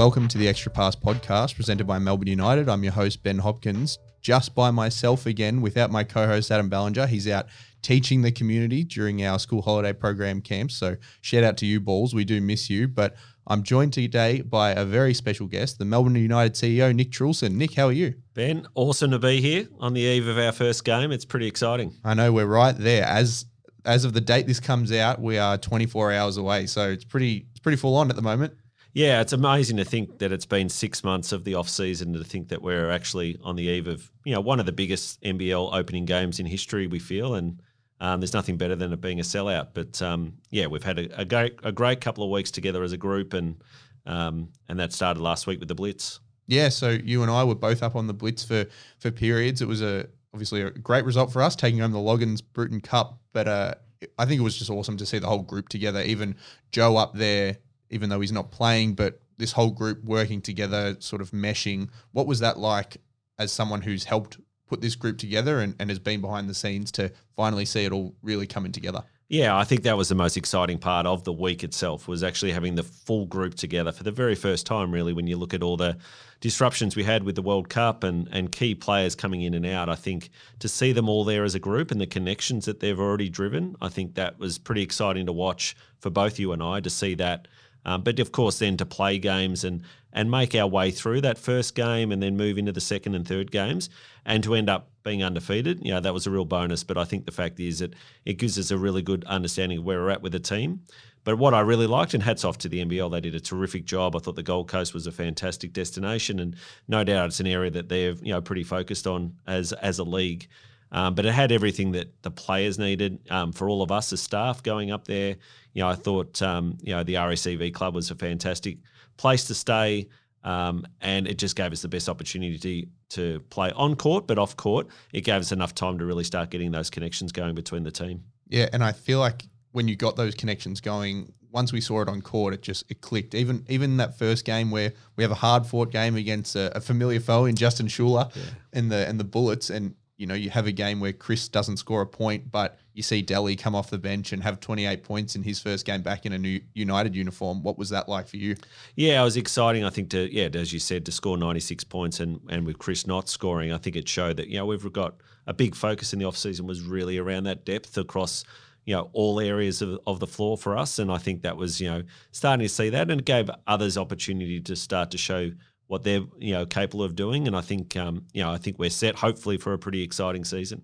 Welcome to the Extra Pass podcast presented by Melbourne United. I'm your host, Ben Hopkins, just by myself again without my co host, Adam Ballinger. He's out teaching the community during our school holiday program camps. So, shout out to you, Balls. We do miss you. But I'm joined today by a very special guest, the Melbourne United CEO, Nick Truelson. Nick, how are you? Ben, awesome to be here on the eve of our first game. It's pretty exciting. I know we're right there. As as of the date this comes out, we are 24 hours away. So it's pretty it's pretty full on at the moment. Yeah, it's amazing to think that it's been six months of the off season to think that we're actually on the eve of you know one of the biggest NBL opening games in history. We feel, and um, there's nothing better than it being a sellout. But um, yeah, we've had a, a, great a great couple of weeks together as a group, and um, and that started last week with the Blitz. Yeah, so you and I were both up on the Blitz for for periods. It was a obviously a great result for us taking home the Loggins Bruton Cup, but uh, I think it was just awesome to see the whole group together. Even Joe up there even though he's not playing, but this whole group working together, sort of meshing. What was that like as someone who's helped put this group together and, and has been behind the scenes to finally see it all really coming together? Yeah, I think that was the most exciting part of the week itself was actually having the full group together for the very first time, really, when you look at all the disruptions we had with the World Cup and, and key players coming in and out. I think to see them all there as a group and the connections that they've already driven, I think that was pretty exciting to watch for both you and I to see that um, but of course, then to play games and and make our way through that first game and then move into the second and third games and to end up being undefeated, you know, that was a real bonus. But I think the fact is that it gives us a really good understanding of where we're at with the team. But what I really liked, and hats off to the NBL, they did a terrific job. I thought the Gold Coast was a fantastic destination, and no doubt it's an area that they're you know pretty focused on as as a league. Um, but it had everything that the players needed um, for all of us as staff going up there. You know, I thought um, you know the RACV club was a fantastic place to stay, um, and it just gave us the best opportunity to play on court, but off court, it gave us enough time to really start getting those connections going between the team. Yeah, and I feel like when you got those connections going, once we saw it on court, it just it clicked. Even even that first game where we have a hard fought game against a, a familiar foe in Justin Schueller yeah. and the and the Bullets, and you know, you have a game where Chris doesn't score a point, but you see Delly come off the bench and have 28 points in his first game back in a new United uniform. What was that like for you? Yeah, it was exciting. I think to yeah, as you said, to score 96 points and and with Chris not scoring, I think it showed that you know we've got a big focus in the off season was really around that depth across you know all areas of, of the floor for us, and I think that was you know starting to see that, and it gave others opportunity to start to show what they're you know capable of doing, and I think um, you know I think we're set hopefully for a pretty exciting season.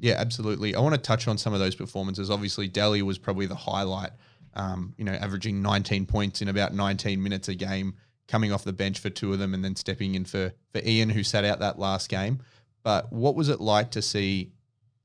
Yeah, absolutely. I want to touch on some of those performances. Obviously, Delly was probably the highlight. Um, you know, averaging 19 points in about 19 minutes a game, coming off the bench for two of them, and then stepping in for for Ian, who sat out that last game. But what was it like to see,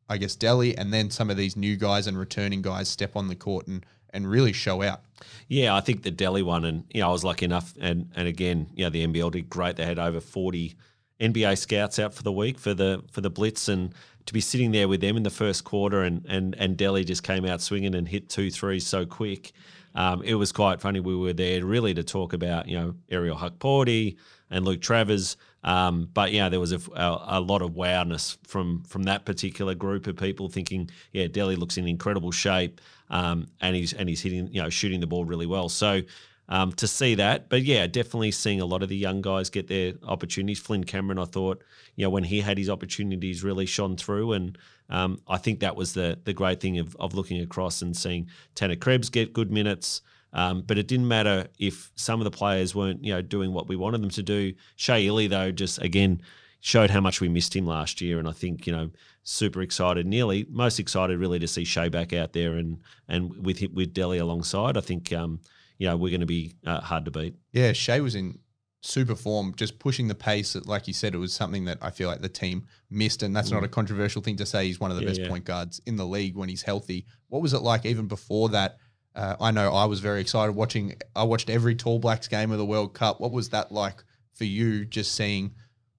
I guess, Delly and then some of these new guys and returning guys step on the court and and really show out. Yeah, I think the Delly one, and you know, I was lucky enough, and and again, you know, the NBL did great. They had over forty NBA scouts out for the week for the for the Blitz, and to be sitting there with them in the first quarter, and and and Delhi just came out swinging and hit two threes so quick. Um, it was quite funny. We were there really to talk about you know Ariel Hukporti and Luke Travers. Um, but yeah, there was a, a, a, lot of wowness from from that particular group of people thinking, yeah, Delly looks in incredible shape, um, and he's and he's hitting, you know, shooting the ball really well. So um, to see that, but yeah, definitely seeing a lot of the young guys get their opportunities. Flynn Cameron, I thought, you know, when he had his opportunities, really shone through, and um, I think that was the the great thing of of looking across and seeing Tanner Krebs get good minutes. Um, but it didn't matter if some of the players weren't, you know, doing what we wanted them to do. Shea Ili, though, just again showed how much we missed him last year, and I think you know, super excited, nearly most excited really to see Shea back out there and and with with Delly alongside. I think um, you know we're going to be uh, hard to beat. Yeah, Shea was in super form, just pushing the pace. Like you said, it was something that I feel like the team missed, and that's mm. not a controversial thing to say. He's one of the yeah, best yeah. point guards in the league when he's healthy. What was it like even before that? Uh, I know I was very excited watching. I watched every Tall Blacks game of the World Cup. What was that like for you? Just seeing,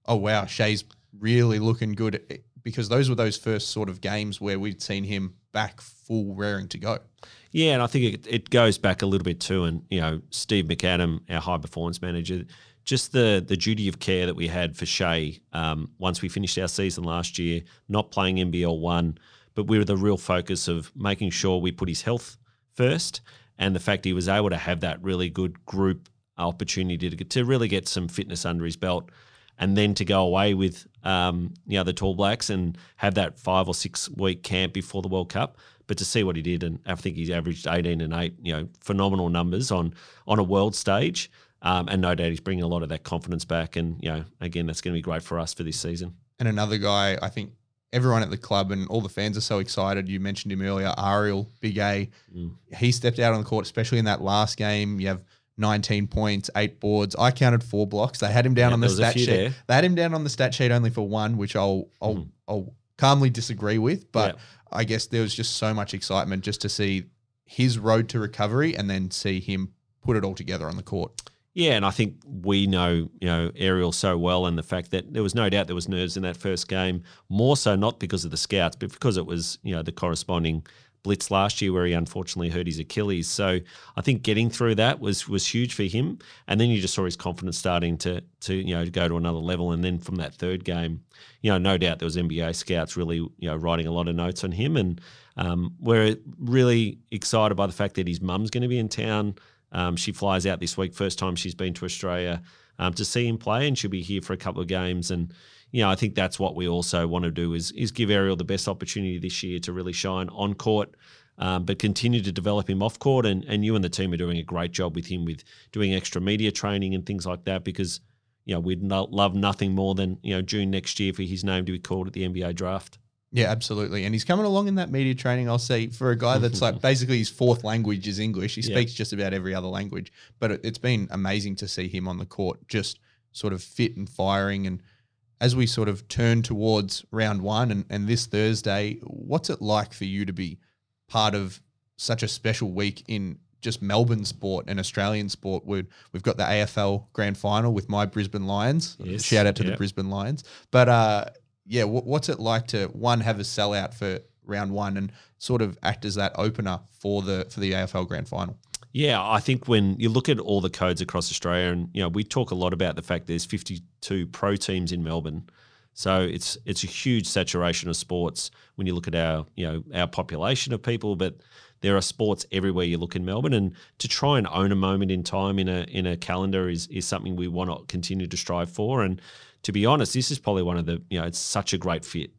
oh wow, Shea's really looking good because those were those first sort of games where we'd seen him back full raring to go. Yeah, and I think it, it goes back a little bit too. And you know, Steve McAdam, our high performance manager, just the the duty of care that we had for Shea um, once we finished our season last year, not playing NBL one, but we were the real focus of making sure we put his health first, and the fact he was able to have that really good group opportunity to, to really get some fitness under his belt and then to go away with um, you know Tall Blacks and have that five or six week camp before the World Cup. But to see what he did, and I think he's averaged eighteen and eight, you know, phenomenal numbers on on a world stage. Um, and no doubt he's bringing a lot of that confidence back. And you know, again, that's going to be great for us for this season. And another guy, I think everyone at the club and all the fans are so excited. You mentioned him earlier, Ariel, Big A. Mm. He stepped out on the court, especially in that last game. You have 19 points, eight boards. I counted four blocks. They had him down yeah, on the stat sheet. There. They had him down on the stat sheet only for one, which I'll I'll, mm. I'll calmly disagree with. But yeah. I guess there was just so much excitement just to see his road to recovery and then see him put it all together on the court. Yeah, and I think we know you know Ariel so well, and the fact that there was no doubt there was nerves in that first game. More so, not because of the scouts, but because it was you know the corresponding blitz last year where he unfortunately hurt his Achilles. So I think getting through that was was huge for him. And then you just saw his confidence starting to to you know go to another level. And then from that third game, you know, no doubt there was NBA scouts really you know writing a lot of notes on him, and um, we're really excited by the fact that his mum's going to be in town. Um, she flies out this week, first time she's been to Australia um, to see him play, and she'll be here for a couple of games. And you know, I think that's what we also want to do is is give Ariel the best opportunity this year to really shine on court. Um, but continue to develop him off court, and, and you and the team are doing a great job with him with doing extra media training and things like that. Because you know we'd no, love nothing more than you know June next year for his name to be called at the NBA draft. Yeah, absolutely. And he's coming along in that media training, I'll say, for a guy that's like basically his fourth language is English. He speaks yeah. just about every other language. But it, has been amazing to see him on the court, just sort of fit and firing. And as we sort of turn towards round one and, and this Thursday, what's it like for you to be part of such a special week in just Melbourne sport and Australian sport. we have got the AFL Grand Final with my Brisbane Lions. Yes. Shout out to yep. the Brisbane Lions. But uh, yeah, what's it like to one have a sellout for round one and sort of act as that opener for the for the AFL Grand Final? Yeah, I think when you look at all the codes across Australia, and you know, we talk a lot about the fact there's 52 pro teams in Melbourne, so it's it's a huge saturation of sports when you look at our you know our population of people, but there are sports everywhere you look in Melbourne, and to try and own a moment in time in a in a calendar is is something we want to continue to strive for. And to be honest, this is probably one of the you know it's such a great fit.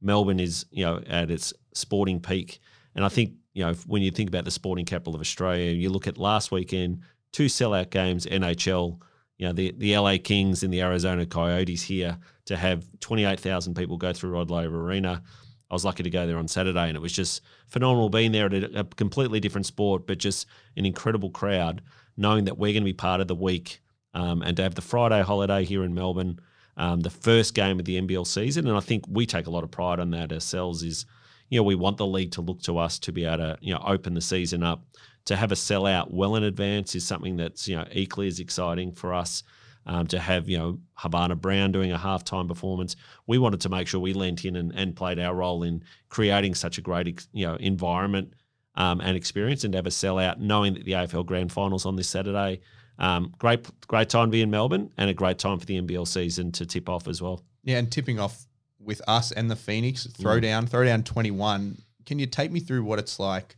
Melbourne is you know at its sporting peak, and I think you know when you think about the sporting capital of Australia, you look at last weekend, two sellout games, NHL. You know the the LA Kings and the Arizona Coyotes here to have twenty eight thousand people go through Rod Laver Arena. I was lucky to go there on Saturday, and it was just phenomenal being there at a, a completely different sport, but just an incredible crowd. Knowing that we're going to be part of the week, um, and to have the Friday holiday here in Melbourne, um, the first game of the NBL season. And I think we take a lot of pride on that ourselves. Is you know we want the league to look to us to be able to you know open the season up. To have a sellout well in advance is something that's you know equally as exciting for us. Um, to have you know Havana Brown doing a halftime performance, we wanted to make sure we lent in and, and played our role in creating such a great you know environment um, and experience, and to have a sellout, knowing that the AFL Grand Finals on this Saturday um, great, great time to be in Melbourne, and a great time for the NBL season to tip off as well. Yeah, and tipping off with us and the Phoenix throwdown, mm. throwdown twenty one. Can you take me through what it's like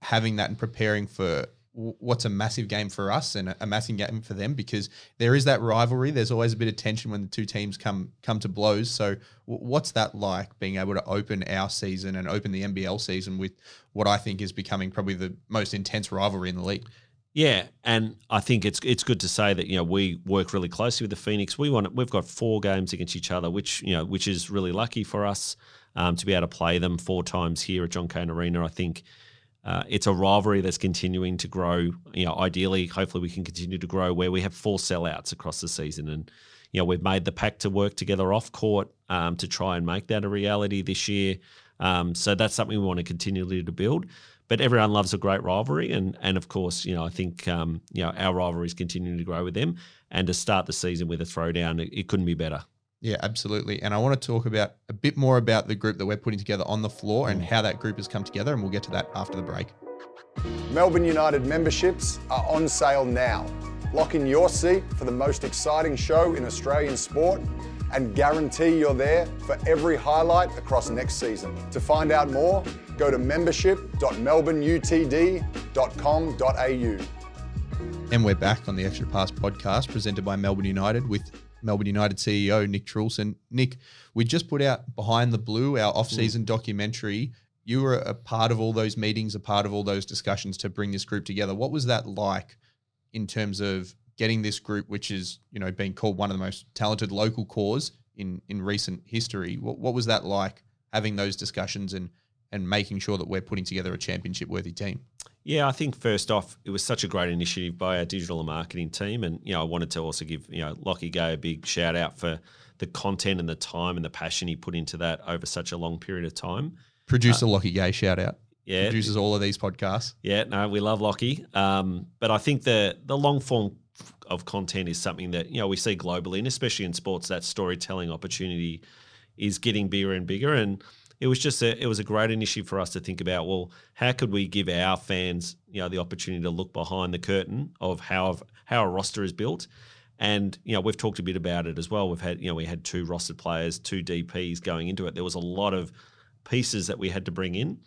having that and preparing for what's a massive game for us and a massive game for them because there is that rivalry. There's always a bit of tension when the two teams come come to blows. So, what's that like being able to open our season and open the NBL season with what I think is becoming probably the most intense rivalry in the league? Yeah, and I think it's it's good to say that you know we work really closely with the Phoenix. We want we've got four games against each other, which you know which is really lucky for us um, to be able to play them four times here at John Cain Arena. I think uh, it's a rivalry that's continuing to grow. You know, ideally, hopefully, we can continue to grow where we have four sellouts across the season, and you know we've made the pact to work together off court um, to try and make that a reality this year. Um, so that's something we want to continually to build but everyone loves a great rivalry, and and of course, you know, I think um, you know our rivalry is continuing to grow with them, and to start the season with a throwdown, it, it couldn't be better. Yeah, absolutely. And I want to talk about a bit more about the group that we're putting together on the floor and how that group has come together, and we'll get to that after the break. Melbourne United memberships are on sale now. Lock in your seat for the most exciting show in Australian sport and guarantee you're there for every highlight across next season. To find out more, go to membership.melbourneutd.com.au. And we're back on the Extra Pass podcast presented by Melbourne United with Melbourne United CEO Nick Truelson. Nick, we just put out Behind the Blue, our off-season mm. documentary. You were a part of all those meetings, a part of all those discussions to bring this group together. What was that like in terms of getting this group, which is you know being called one of the most talented local corps in in recent history? What, what was that like having those discussions and and making sure that we're putting together a championship worthy team? Yeah, I think first off, it was such a great initiative by our digital and marketing team, and you know, I wanted to also give you know Lockie Gay a big shout out for the content and the time and the passion he put into that over such a long period of time. Producer uh, Lockie Gay, shout out. Yeah, produces all of these podcasts. Yeah, no, we love Lockie. Um, but I think the the long form of content is something that you know we see globally, and especially in sports, that storytelling opportunity is getting bigger and bigger. And it was just a, it was a great initiative for us to think about. Well, how could we give our fans, you know, the opportunity to look behind the curtain of how how a roster is built, and you know, we've talked a bit about it as well. We've had you know we had two rostered players, two DPS going into it. There was a lot of pieces that we had to bring in,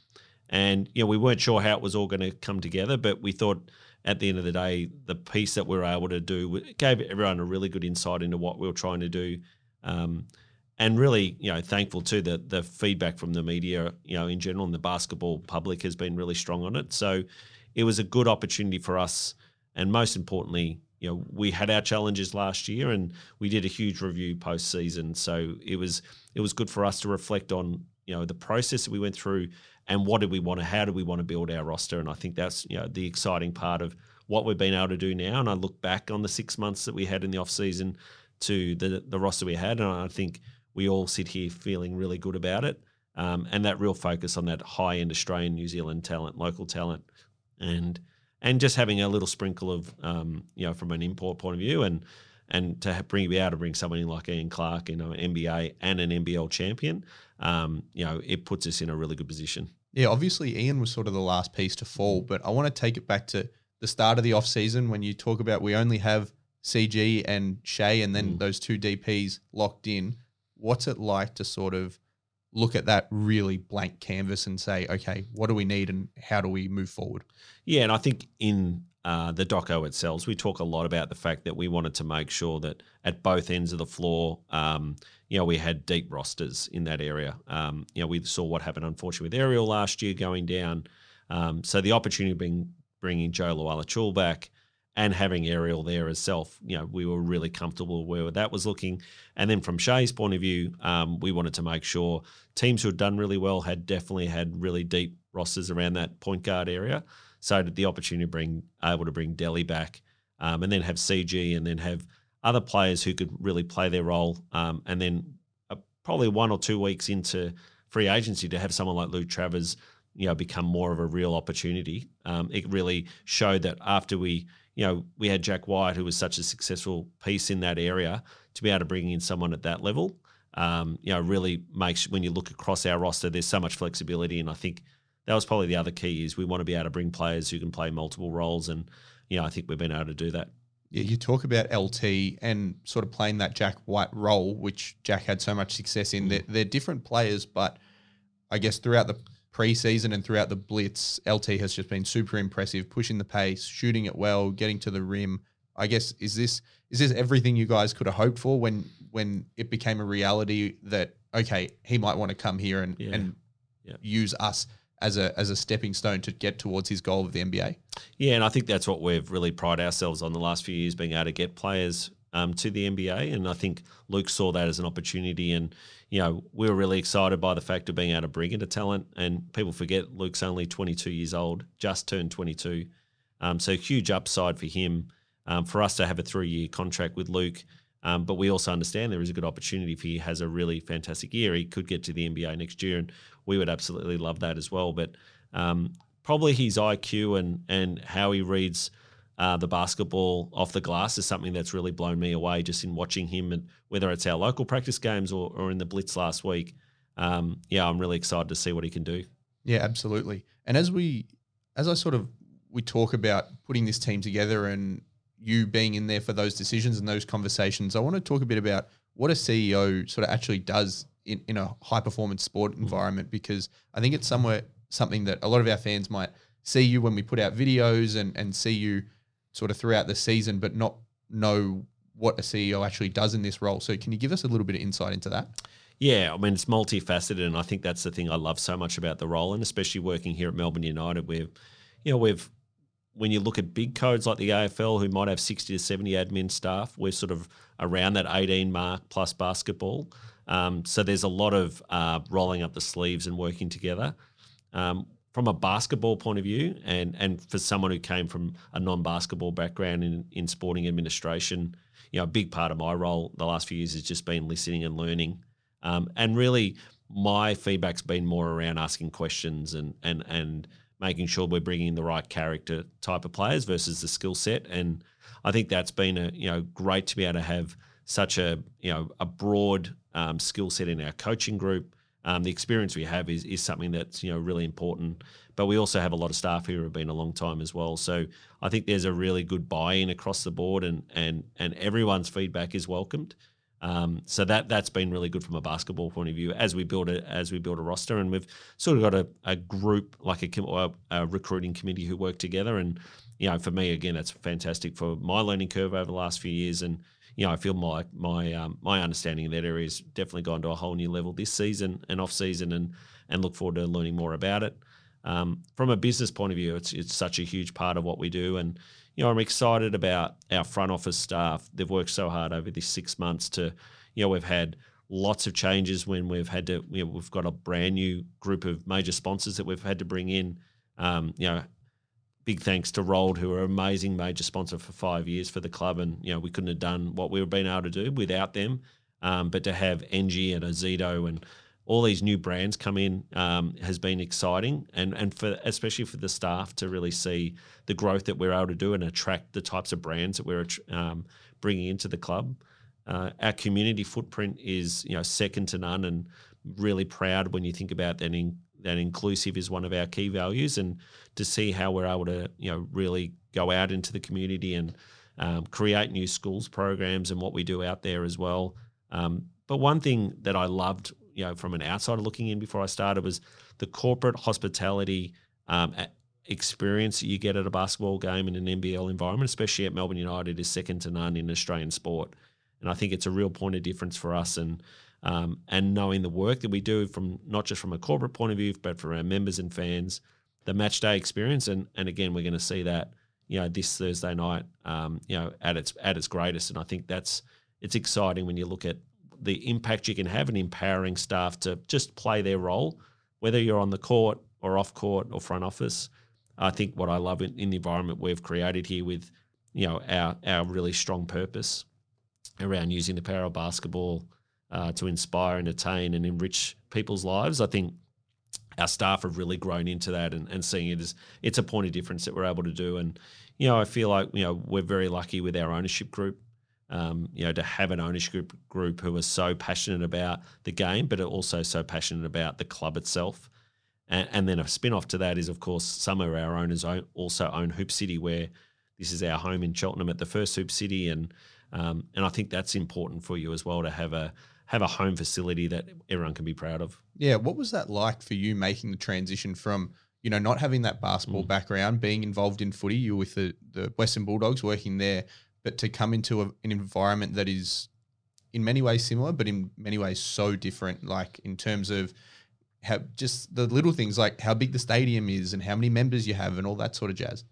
and you know we weren't sure how it was all going to come together, but we thought at the end of the day, the piece that we were able to do gave everyone a really good insight into what we were trying to do. Um, and really, you know, thankful too that the feedback from the media, you know, in general, and the basketball public has been really strong on it. So it was a good opportunity for us, and most importantly, you know, we had our challenges last year, and we did a huge review post season. So it was it was good for us to reflect on, you know, the process that we went through, and what did we want to, how do we want to build our roster, and I think that's you know the exciting part of what we've been able to do now. And I look back on the six months that we had in the off season to the the roster we had, and I think we all sit here feeling really good about it. Um, and that real focus on that high end Australian, New Zealand talent, local talent, and and just having a little sprinkle of um, you know from an import point of view, and and to bring be able to bring someone in like Ian Clark, you know, NBA and an NBL champion, um, you know, it puts us in a really good position. Yeah, obviously Ian was sort of the last piece to fall, but I want to take it back to the start of the off season when you talk about we only have CG and Shea, and then mm. those two DPs locked in what's it like to sort of look at that really blank canvas and say, okay, what do we need and how do we move forward? Yeah, and I think in uh, the doco itself, we talk a lot about the fact that we wanted to make sure that at both ends of the floor, um, you know, we had deep rosters in that area. Um, you know, we saw what happened, unfortunately, with Ariel last year going down. Um, so the opportunity of bringing Joe Lual-Acuil back, and having Ariel there herself, you know, we were really comfortable where that was looking. And then from Shea's point of view, um, we wanted to make sure teams who had done really well had definitely had really deep rosters around that point guard area. So that the opportunity to bring able to bring Delly back, um, and then have CG, and then have other players who could really play their role, um, and then uh, probably one or two weeks into free agency to have someone like Lou Travers, you know, become more of a real opportunity. Um, it really showed that after we you know, we had Jack White, who was such a successful piece in that area, to be able to bring in someone at that level, um, you know, really makes when you look across our roster, there's so much flexibility, and I think that was probably the other key is we want to be able to bring players who can play multiple roles, and you know, I think we've been able to do that. Yeah, you talk about LT and sort of playing that Jack White role, which Jack had so much success in. Mm. They're, they're different players, but I guess throughout the preseason and throughout the blitz, LT has just been super impressive, pushing the pace, shooting it well, getting to the rim. I guess is this is this everything you guys could have hoped for when when it became a reality that okay, he might want to come here and yeah. and yeah. use us as a as a stepping stone to get towards his goal of the NBA. Yeah, and I think that's what we've really prided ourselves on the last few years, being able to get players um, to the NBA. And I think Luke saw that as an opportunity. And, you know, we were really excited by the fact of being able to bring in a talent. And people forget Luke's only 22 years old, just turned 22. Um, so huge upside for him. Um, for us to have a three year contract with Luke. Um, but we also understand there is a good opportunity if he has a really fantastic year. He could get to the NBA next year, and we would absolutely love that as well. But um, probably his IQ and and how he reads uh, the basketball off the glass is something that's really blown me away just in watching him and whether it's our local practice games or, or in the blitz last week. Um, yeah, I'm really excited to see what he can do. Yeah, absolutely. And as we, as I sort of, we talk about putting this team together and you being in there for those decisions and those conversations, I want to talk a bit about what a CEO sort of actually does in, in a high performance sport mm-hmm. environment because I think it's somewhere something that a lot of our fans might see you when we put out videos and, and see you sort of throughout the season, but not know what a CEO actually does in this role. So can you give us a little bit of insight into that? Yeah, I mean it's multifaceted, and I think that's the thing I love so much about the role, and especially working here at Melbourne United, where you know we've when you look at big codes like the AFL, who might have sixty to seventy admin staff, we're sort of around that eighteen mark plus basketball. Um, so there's a lot of uh, rolling up the sleeves and working together. Um, from a basketball point of view, and and for someone who came from a non-basketball background in in sporting administration, you know, a big part of my role the last few years has just been listening and learning, um, and really my feedback's been more around asking questions and and and making sure we're bringing the right character type of players versus the skill set, and I think that's been a you know great to be able to have such a you know a broad um, skill set in our coaching group. Um, the experience we have is is something that's you know really important. But we also have a lot of staff here who have been a long time as well. So I think there's a really good buy-in across the board, and and and everyone's feedback is welcomed. Um, so that that's been really good from a basketball point of view as we build a as we build a roster, and we've sort of got a, a group like a, a recruiting committee who work together. And you know, for me again, that's fantastic for my learning curve over the last few years, and you know, I feel my my um, my understanding of that area has definitely gone to a whole new level this season and off season, and and look forward to learning more about it. Um, from a business point of view, it's it's such a huge part of what we do, and you know, I'm excited about our front office staff. They've worked so hard over these six months to, you know, we've had lots of changes when we've had to, you know, we've got a brand new group of major sponsors that we've had to bring in. Um, you know, big thanks to Rold, who are an amazing major sponsor for five years for the club, and you know we couldn't have done what we've been able to do without them. Um, but to have NG and Ozito and all these new brands come in um, has been exciting, and and for especially for the staff to really see the growth that we're able to do and attract the types of brands that we're um, bringing into the club. Uh, our community footprint is you know second to none, and really proud when you think about that in that inclusive is one of our key values, and to see how we're able to you know really go out into the community and um, create new schools programs and what we do out there as well. Um, but one thing that I loved, you know, from an outsider looking in before I started was the corporate hospitality um, experience you get at a basketball game in an NBL environment, especially at Melbourne United, is second to none in Australian sport. And I think it's a real point of difference for us. And um, and knowing the work that we do from not just from a corporate point of view, but for our members and fans, the match day experience, and and again, we're going to see that you know this Thursday night, um, you know, at its at its greatest, and I think that's it's exciting when you look at the impact you can have in empowering staff to just play their role, whether you're on the court or off court or front office. I think what I love in, in the environment we've created here with you know our our really strong purpose around using the power of basketball uh, to inspire, and entertain, and enrich people's lives. I think our staff have really grown into that and, and seeing it as it's a point of difference that we're able to do. And you know, I feel like you know we're very lucky with our ownership group. Um, you know, to have an ownership group, who are so passionate about the game, but are also so passionate about the club itself. And, and then a spin off to that is, of course, some of our owners own, also own Hoop City, where this is our home in Cheltenham at the first Hoop City, and um, and I think that's important for you as well to have a have a home facility that everyone can be proud of. Yeah, what was that like for you making the transition from you know not having that basketball mm. background, being involved in footy, you were with the the Western Bulldogs working there, but to come into a, an environment that is in many ways similar, but in many ways so different, like in terms of how just the little things like how big the stadium is and how many members you have and all that sort of jazz.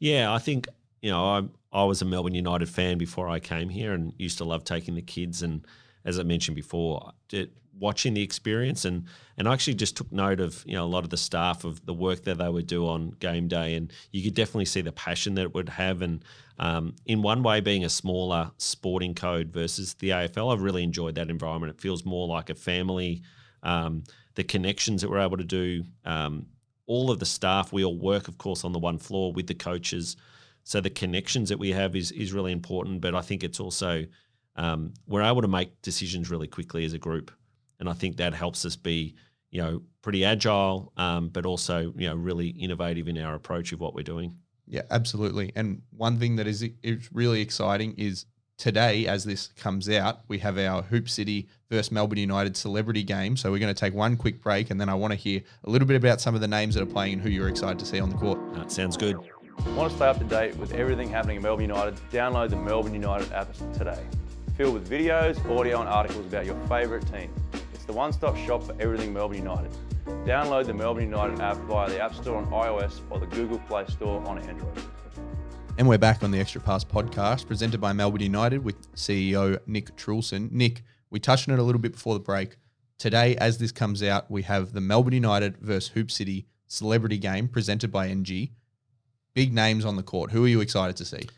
Yeah, I think you know I I was a Melbourne United fan before I came here and used to love taking the kids and as I mentioned before, watching the experience and and I actually just took note of you know a lot of the staff of the work that they would do on game day, and you could definitely see the passion that it would have. And um, in one way, being a smaller sporting code versus the AFL, I've really enjoyed that environment. It feels more like a family. Um, the connections that we're able to do, um, all of the staff, we all work, of course, on the one floor with the coaches. So the connections that we have is is really important. But I think it's also um, we're able to make decisions really quickly as a group, and I think that helps us be, you know, pretty agile, um, but also you know really innovative in our approach of what we're doing. Yeah, absolutely. And one thing that is is really exciting is today, as this comes out, we have our Hoop City versus Melbourne United celebrity game. So we're going to take one quick break, and then I want to hear a little bit about some of the names that are playing and who you're excited to see on the court. That sounds good. Want to stay up to date with everything happening in Melbourne United? Download the Melbourne United app today. Filled with videos, audio, and articles about your favourite team. It's the one stop shop for everything Melbourne United. Download the Melbourne United app via the App Store on iOS or the Google Play Store on Android. And we're back on the Extra Pass podcast presented by Melbourne United with CEO Nick Truelson. Nick, we touched on it a little bit before the break. Today, as this comes out, we have the Melbourne United versus Hoop City celebrity game presented by NG. Big names on the court. Who are you excited to see?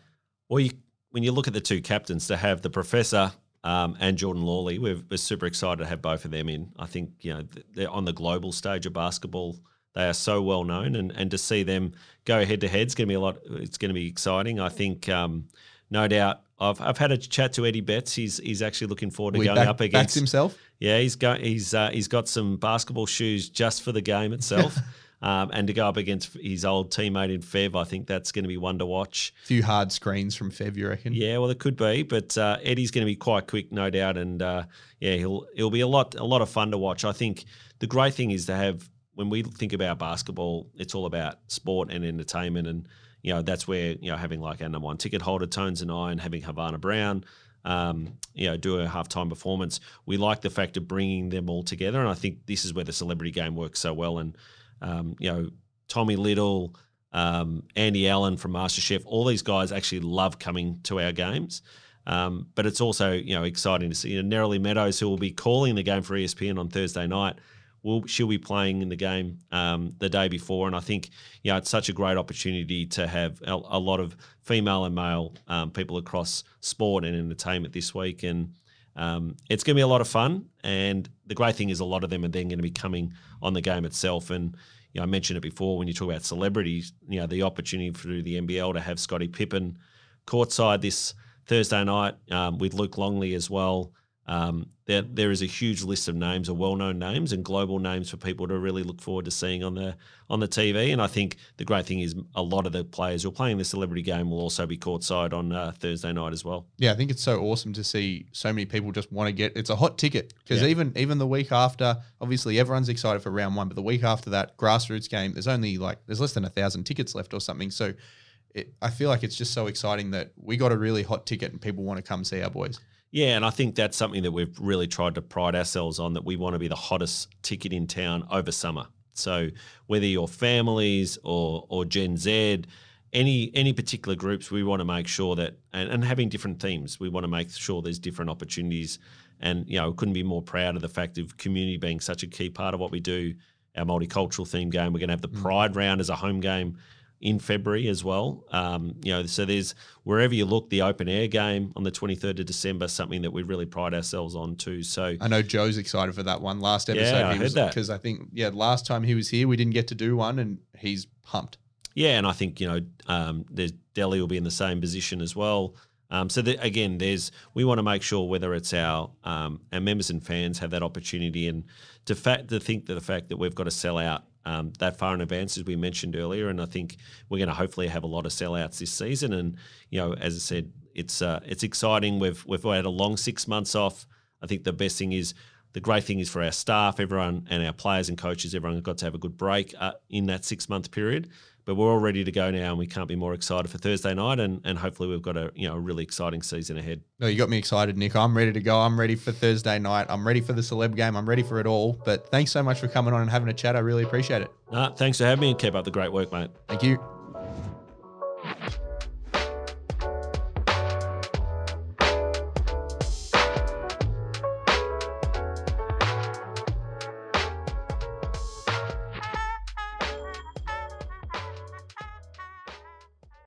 Well, you, when you look at the two captains, to have the professor um, and Jordan Lawley, we're, we're, super excited to have both of them in. I think you know they're on the global stage of basketball. They are so well known, and, and to see them go head to head is going to be a lot. It's going to be exciting. I think, um, no doubt. I've, I've had a chat to Eddie Betts. He's he's actually looking forward to we going back, up against himself. Yeah, he's got he's uh, he's got some basketball shoes just for the game itself. Um, and to go up against his old teammate in Fev, I think that's going to be one to watch. A few hard screens from Fev, you reckon? Yeah, well, it could be, but uh, Eddie's going to be quite quick, no doubt, and uh, yeah, he'll he'll be a lot a lot of fun to watch. I think the great thing is to have when we think about basketball, it's all about sport and entertainment, and you know that's where you know having like our number one ticket holder Tones and I, and having Havana Brown. Um, you know, do a halftime performance. We like the fact of bringing them all together, and I think this is where the celebrity game works so well. And um, you know, Tommy Little, um, Andy Allen from MasterChef, all these guys actually love coming to our games. Um, but it's also you know exciting to see you know, Nerily Meadows, who will be calling the game for ESPN on Thursday night. Will she'll be playing in the game um, the day before, and I think you know it's such a great opportunity to have a, a lot of female and male um, people across sport and entertainment this week, and um, it's going to be a lot of fun, and the great thing is a lot of them are then going to be coming on the game itself. And you know, I mentioned it before when you talk about celebrities, you know, the opportunity through the NBL to have Scottie Pippen courtside this Thursday night um, with Luke Longley as well. Um, there, there is a huge list of names, of well-known names and global names for people to really look forward to seeing on the on the TV. And I think the great thing is a lot of the players who are playing the celebrity game will also be courtside on uh, Thursday night as well. Yeah, I think it's so awesome to see so many people just want to get. It's a hot ticket because yeah. even even the week after, obviously everyone's excited for round one, but the week after that grassroots game, there's only like there's less than a thousand tickets left or something. So. It, I feel like it's just so exciting that we got a really hot ticket and people want to come see our boys. Yeah, and I think that's something that we've really tried to pride ourselves on that we want to be the hottest ticket in town over summer. So whether you're families or or Gen Z, any any particular groups, we want to make sure that and, and having different themes, we want to make sure there's different opportunities. And you know, couldn't be more proud of the fact of community being such a key part of what we do. Our multicultural theme game. We're going to have the mm. Pride round as a home game in February as well. Um, you know, so there's wherever you look, the open air game on the 23rd of December, something that we really pride ourselves on too. So I know Joe's excited for that one. Last episode, yeah, I heard that because I think yeah, last time he was here, we didn't get to do one, and he's pumped. Yeah, and I think you know, um, there's Delly will be in the same position as well. Um, so the, again, there's we want to make sure whether it's our um, our members and fans have that opportunity, and to fact to think that the fact that we've got to sell out um, that far in advance, as we mentioned earlier. And I think we're going to hopefully have a lot of sellouts this season. And you know, as I said, it's uh, it's exciting. We've we've had a long six months off. I think the best thing is the great thing is for our staff, everyone, and our players and coaches, everyone got to have a good break uh, in that six month period. But we're all ready to go now, and we can't be more excited for Thursday night. And, and hopefully, we've got a you know a really exciting season ahead. No, you got me excited, Nick. I'm ready to go. I'm ready for Thursday night. I'm ready for the celeb game. I'm ready for it all. But thanks so much for coming on and having a chat. I really appreciate it. Uh, thanks for having me, and keep up the great work, mate. Thank you.